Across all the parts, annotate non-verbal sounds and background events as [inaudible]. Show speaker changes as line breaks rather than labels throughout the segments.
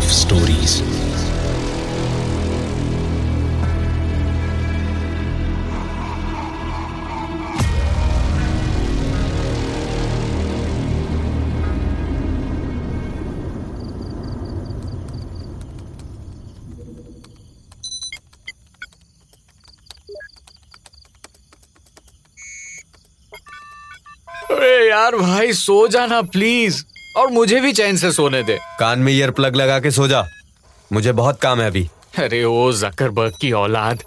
of stories.
अरे यार भाई सो जाना प्लीज़ और मुझे भी चैन से सोने दे।
कान में ईयर प्लग लगा के सो जा। मुझे बहुत काम है अभी।
अरे ओ जकरबर्ग की औलाद।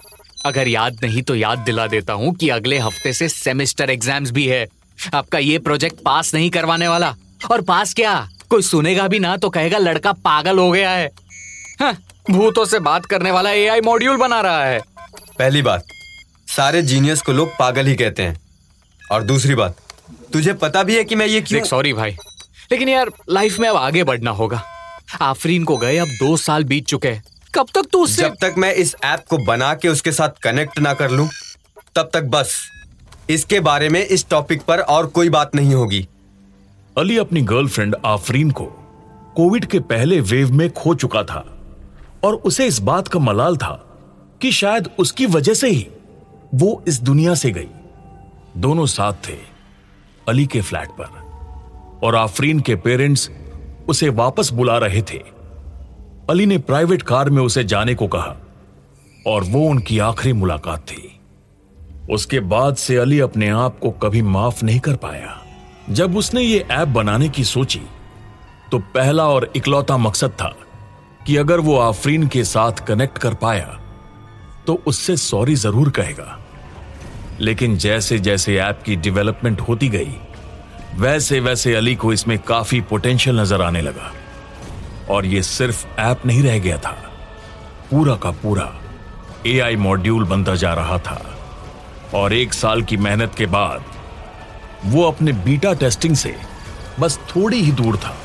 अगर याद नहीं तो याद दिला देता हूँ कि अगले हफ़्ते से सेमेस्टर एग्ज़ाम्स भी है। आपका ये प्रोजेक्ट पास नहीं करवाने वाला। और पास क्या? कोई सुनेगा भी ना तो कहेगा लड़का पागल हो गया है। हाँ, भूतों से बात करने वाला एआई मॉड्यूल बना रहा है।
पहली बात सारे जीनियस को लोग पागल ही कहते हैं। और दूसरी बात तुझे पता भी है कि मैं ये क्यों
सॉरी भाई। लेकिन यार लाइफ में अब आगे बढ़ना होगा। आफरीन को गए अब दो साल बीत चुके हैं। कब तक तू उससे
जब तक मैं इस ऐप को बना के उसके साथ कनेक्ट ना कर लूँ तब तक बस। इसके बारे में इस टॉपिक पर और कोई बात नहीं होगी।
अली अपनी गर्लफ्रेंड आफरीन को कोविड के पहले वेव में खो चुका था और उसे इस बात का मलाल था कि शायद उसकी वजह से ही वो इस दुनिया से गई। दोनों साथ थे अली के फ्लैट पर। और आफरीन के पेरेंट्स उसे वापस बुला रहे थे। अली ने प्राइवेट कार में उसे जाने को कहा और वो उनकी आखिरी मुलाकात थी। उसके बाद से अली अपने आप को कभी माफ़ नहीं कर पाया। जब उसने ये ऐप बनाने की सोची तो पहला और इकलौता मकसद था कि अगर वो आफरीन के साथ कनेक्ट कर पाया तो उससे सॉरी ज़रूर कहेगा। लेकिन जैसे जैसे ऐप की डेवलपमेंट होती गई वैसे वैसे अली को इसमें काफ़ी पोटेंशियल नज़र आने लगा। और ये सिर्फ़ ऐप नहीं रह गया था। पूरा का पूरा एआई मॉड्यूल बनता जा रहा था। और एक साल की मेहनत के बाद वो अपने बीटा टेस्टिंग से बस थोड़ी ही दूर था।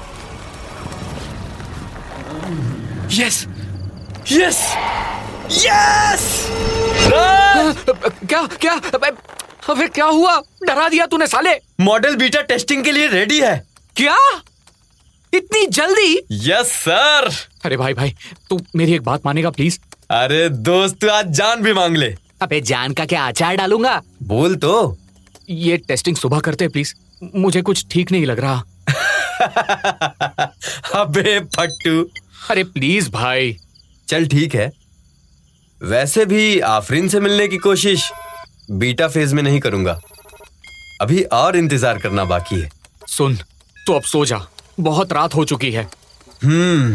यस यस यस क्या क्या? अबे क्या हुआ? डरा दिया तूने साले।
मॉडल बीटा टेस्टिंग के लिए रेडी है।
क्या? इतनी जल्दी?
Yes sir.
अरे भाई भाई तू मेरी एक बात मानेगा प्लीज़।
अरे दोस्त आज जान भी मांग ले।
अबे जान का क्या आचार डालूँगा?
बोल तो।
ये टेस्टिंग सुबह करते प्लीज़। मुझे कुछ ठीक नहीं लग रहा। [laughs]
अबे फट्टू।
अरे प्लीज़ भाई।
चल ठीक है। वैसे भी आफरीन से मिलने की कोशिश। बीटा फ़ेज़ में नहीं करूँगा। अभी और इंतज़ार करना बाकी है।
सुन तो अब सो जा। बहुत रात हो चुकी है।
हम्म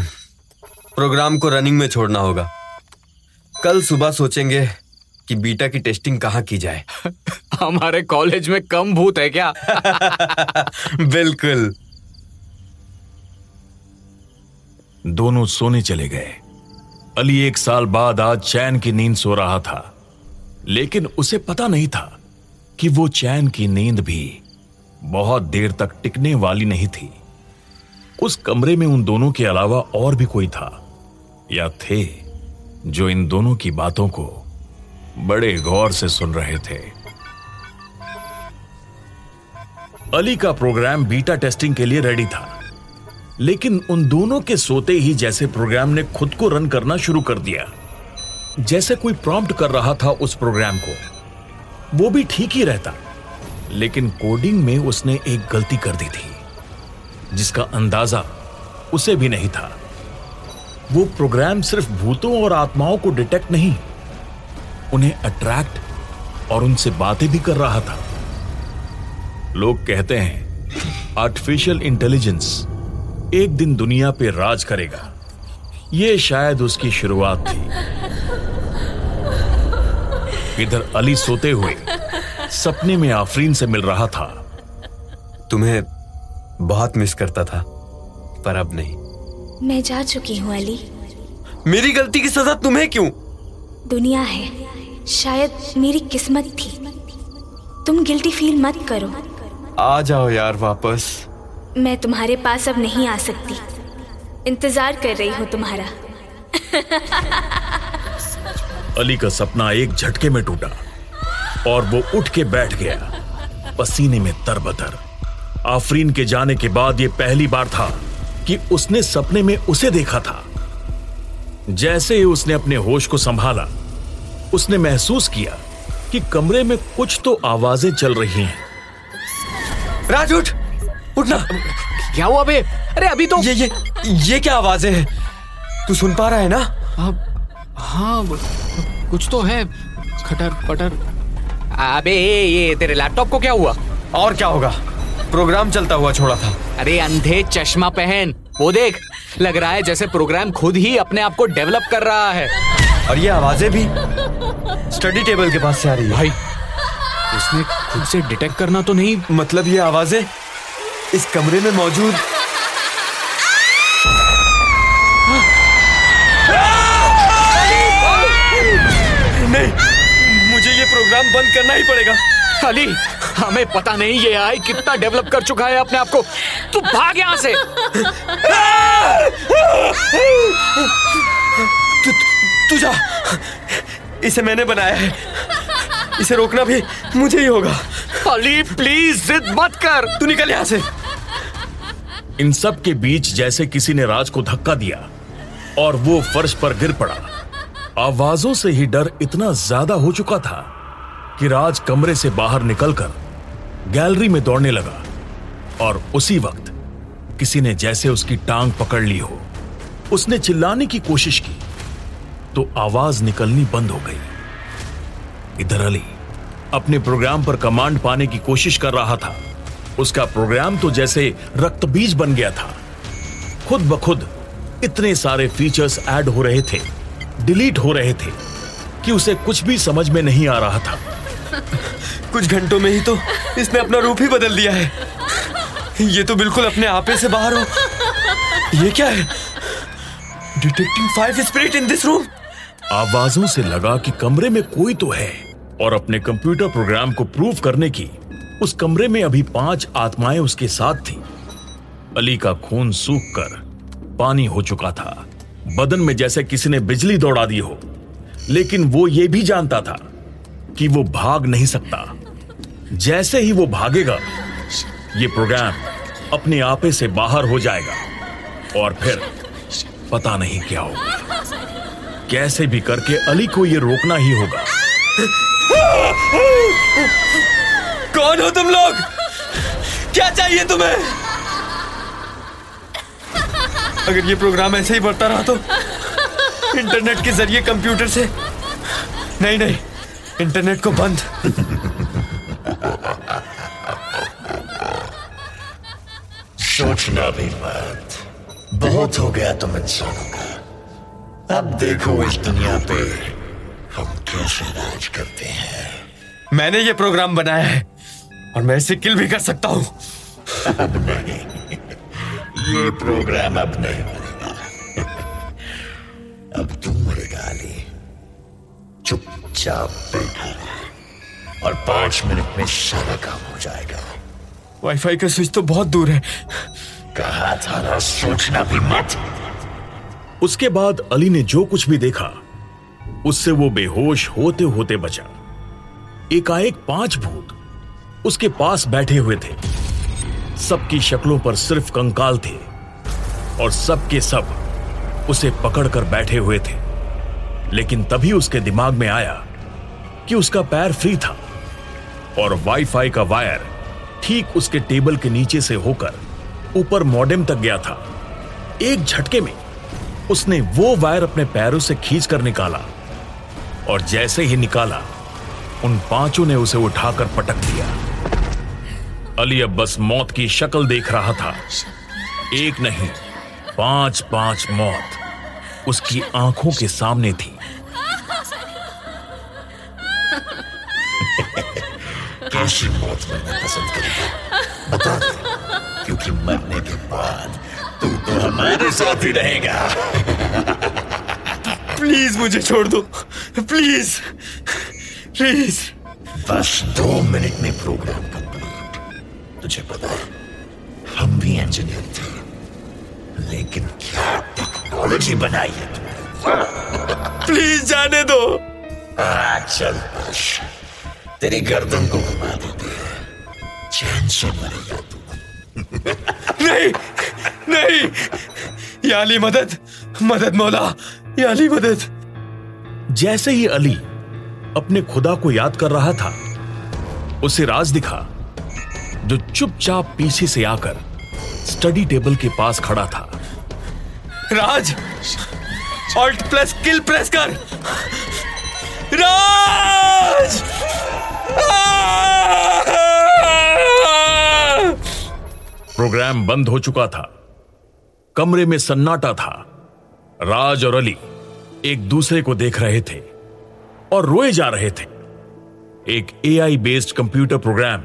प्रोग्राम को रनिंग में छोड़ना होगा। कल सुबह सोचेंगे कि बीटा की टेस्टिंग कहाँ की जाए। [laughs]
हमारे कॉलेज में कम भूत है क्या? [laughs]
बिल्कुल।
दोनों सोने चले गए। अली एक साल बाद आज चैन की नींद सो रहा था। लेकिन उसे पता नहीं था कि वो चैन की नींद भी बहुत देर तक टिकने वाली नहीं थी। उस कमरे में उन दोनों के अलावा और भी कोई था, या थे, जो इन दोनों की बातों को बड़े गौर से सुन रहे थे। अली का प्रोग्राम बीटा टेस्टिंग के लिए रेडी था, लेकिन उन दोनों के सोते ही जैसे प्रोग्राम ने खुद को रन करना शुरू कर दिया। जैसे कोई प्रॉम्प्ट कर रहा था उस प्रोग्राम को। वो भी ठीक ही रहता। लेकिन कोडिंग में उसने एक गलती कर दी थी, जिसका अंदाज़ा उसे भी नहीं था। वो प्रोग्राम सिर्फ़ भूतों और आत्माओं को डिटेक्ट नहीं, उन्हें अट्रैक्ट और उनसे बातें भी कर रहा था। लोग कहते हैं आर्टिफिशियल इंटेलिजेंस एक दिन दुनिया पे राज करेगा। ये शायद उसकी शुरुआत थी। इधर अली सोते हुए सपने में आफरीन से मिल रहा था।
तुम्हें बहुत मिस करता था पर अब नहीं।
मैं जा चुकी हूँ अली।
मेरी गलती की सजा तुम्हें क्यों?
दुनिया है शायद मेरी किस्मत थी। तुम गिल्टी फील मत करो।
आ जाओ यार वापस।
मैं तुम्हारे पास अब नहीं आ सकती। इंतज़ार कर रही हूँ तुम्हारा। [laughs]
अली का सपना एक झटके में टूटा और वो उठ के बैठ गया। पसीने में तरबतर। आफरीन के जाने के बाद ये पहली बार था कि उसने सपने में उसे देखा था। जैसे ही उसने अपने होश को संभाला उसने महसूस किया कि कमरे में कुछ तो आवाज़ें चल रही हैं।
राज उठ! उठना।
क्या हुआ बे? अरे अभी तो
ये ये ये क्या आवाज़ें हैं? तू सुन पा रहा है ना?
हाँ कुछ तो है खटर पटर। अबे ये तेरे लैपटॉप को क्या हुआ?
और क्या होगा? प्रोग्राम चलता हुआ छोड़ा था।
अरे अंधे चश्मा पहन। वो देख लग रहा है जैसे प्रोग्राम खुद ही अपने आप को डेवलप कर रहा है।
और ये आवाज़ें भी। स्टडी टेबल के पास से आ रही है।
भाई उसने खुद से डिटेक्ट करना तो नहीं।
मतलब ये आवाज़ें इस कमरे में मौजूद बंद करना ही पड़ेगा।
अली हमें पता नहीं ये आई कितना डेवलप कर चुका है अपने आप को। तू भाग यहाँ से।
तू तू जा। इसे मैंने बनाया है। इसे रोकना भी मुझे ही होगा।
अली प्लीज़ जिद मत कर।
तू निकल यहाँ से।
इन सब के बीच जैसे किसी ने राज को धक्का दिया और वो फर्श पर गिर पड़ा आवाजों से ही डर इतना ज़्यादा हो चुका था। कि राज कमरे से बाहर निकलकर गैलरी में दौड़ने लगा और उसी वक्त किसी ने जैसे उसकी टांग पकड़ ली हो, उसने चिल्लाने की कोशिश की तो आवाज़ निकलनी बंद हो गई। इधर अली अपने प्रोग्राम पर कमांड पाने की कोशिश कर रहा था। उसका प्रोग्राम तो जैसे रक्त बीज बन गया था। खुद ब खुद इतने सारे फीचर्स ऐड हो रहे थे, डिलीट हो रहे थे, कि उसे कुछ भी समझ में नहीं आ रहा था।
कुछ घंटों में ही तो इसने अपना रूप ही बदल दिया है। ये तो बिल्कुल अपने आपे से बाहर हो। ये क्या है? Detecting five spirit in this room
आवाजों से लगा कि कमरे में कोई तो है और अपने कंप्यूटर प्रोग्राम को प्रूव करने की, उस कमरे में अभी पाँच आत्माएँ उसके साथ थी। अली का खून सूख कर पानी हो चुका था। बदन में जैसे किसी ने बिजली दौड़ा दी हो। लेकिन वो ये भी जानता था कि वो भाग नहीं सकता। जैसे ही वो भागेगा, ये प्रोग्राम अपने आपे से बाहर हो जाएगा और फिर पता नहीं क्या होगा। कैसे भी करके अली को ये रोकना ही होगा।
कौन हो तुम लोग? क्या चाहिए तुम्हें? अगर ये प्रोग्राम ऐसे ही बढ़ता रहा तो इंटरनेट के ज़रिए कंप्यूटर से? नहीं नहीं इंटरनेट को बंद।
सोचना भी मत बहुत हो गया तुम इंसानों का। अब देखो इस दुनिया पे हम कैसे राज करते हैं।
मैंने ये प्रोग्राम बनाया है और मैं इसे किल भी कर सकता हूँ।
अब नहीं। ये प्रोग्राम अब नहीं बनेगा अब तुम मरेगा अली चुपचाप बैठा रहे। और पाँच मिनट में सारा काम हो जाएगा।
वाईफाई का स्विच तो बहुत दूर है।
कहा था ना सोचना भी मत
उसके बाद अली ने जो कुछ भी देखा, उससे वो बेहोश होते होते बचा। एकाएक पाँच भूत उसके पास बैठे हुए थे। सबकी शक्लों पर सिर्फ़ कंकाल थे और सबके सब उसे पकड़कर बैठे हुए थे। लेकिन तभी उसके दिमाग में आया कि उसका पैर फ्री था और वाईफाई का वायर ठीक उसके टेबल के नीचे से होकर ऊपर मॉडेम तक गया था। एक झटके में उसने वो वायर अपने पैरों से खींच कर निकाला और जैसे ही निकाला, उन पाँचों ने उसे उठाकर पटक दिया। अली अब बस मौत की शक्ल देख रहा था। एक नहीं पाँच पाँच मौत उसकी आँखों के सामने थी।
कैसी मौत मरना पसंद करेगा बता दे। क्योंकि मरने के बाद तू तो हमारे साथ ही रहेगा।
प्लीज़ मुझे छोड़ दो। प्लीज़। प्लीज़।
बस दो मिनट में प्रोग्राम कंप्लीट तुझे पता है हम भी इंजीनियर थे। लेकिन क्या टेक्नोलॉजी बनाई है तुमने
प्लीज़ जाने दो।
आ, चल तेरी गर्दन को घुमा देते हैं। चैन से मरेगा तू।
नहीं नहीं। या अली मदद मदद मौला ये अली मदद।
जैसे ही अली अपने खुदा को याद कर रहा था उसे राज दिखा जो चुपचाप पीछे से आकर स्टडी टेबल के पास खड़ा था।
Raj alt plus kill press कर। राज!
प्रोग्राम बंद हो चुका था। कमरे में सन्नाटा था। राज और अली एक दूसरे को देख रहे थे और रोए जा रहे थे। एक एआई बेस्ड कंप्यूटर प्रोग्राम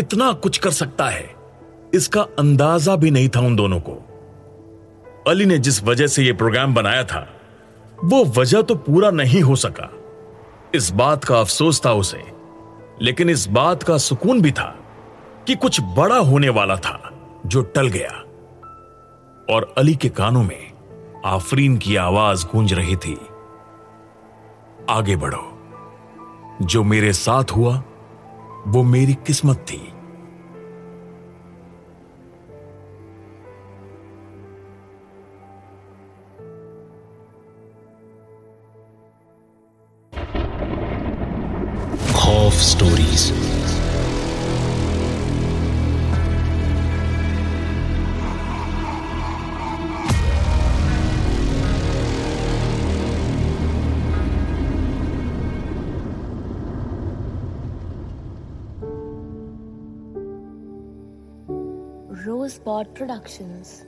इतना कुछ कर सकता है, इसका अंदाज़ा भी नहीं था उन दोनों को। अली ने जिस वजह से यह प्रोग्राम बनाया था, वो वजह तो पूरा नहीं हो सका। इस बात का अफसोस था उसे, लेकिन इस बात का सुकून भी था कि कुछ बड़ा होने वाला था। जो टल गया। और अली के कानों में आफरीन की आवाज़ गूंज रही थी, आगे बढ़ो। जो मेरे साथ हुआ, वो मेरी किस्मत थी।
Spot Productions.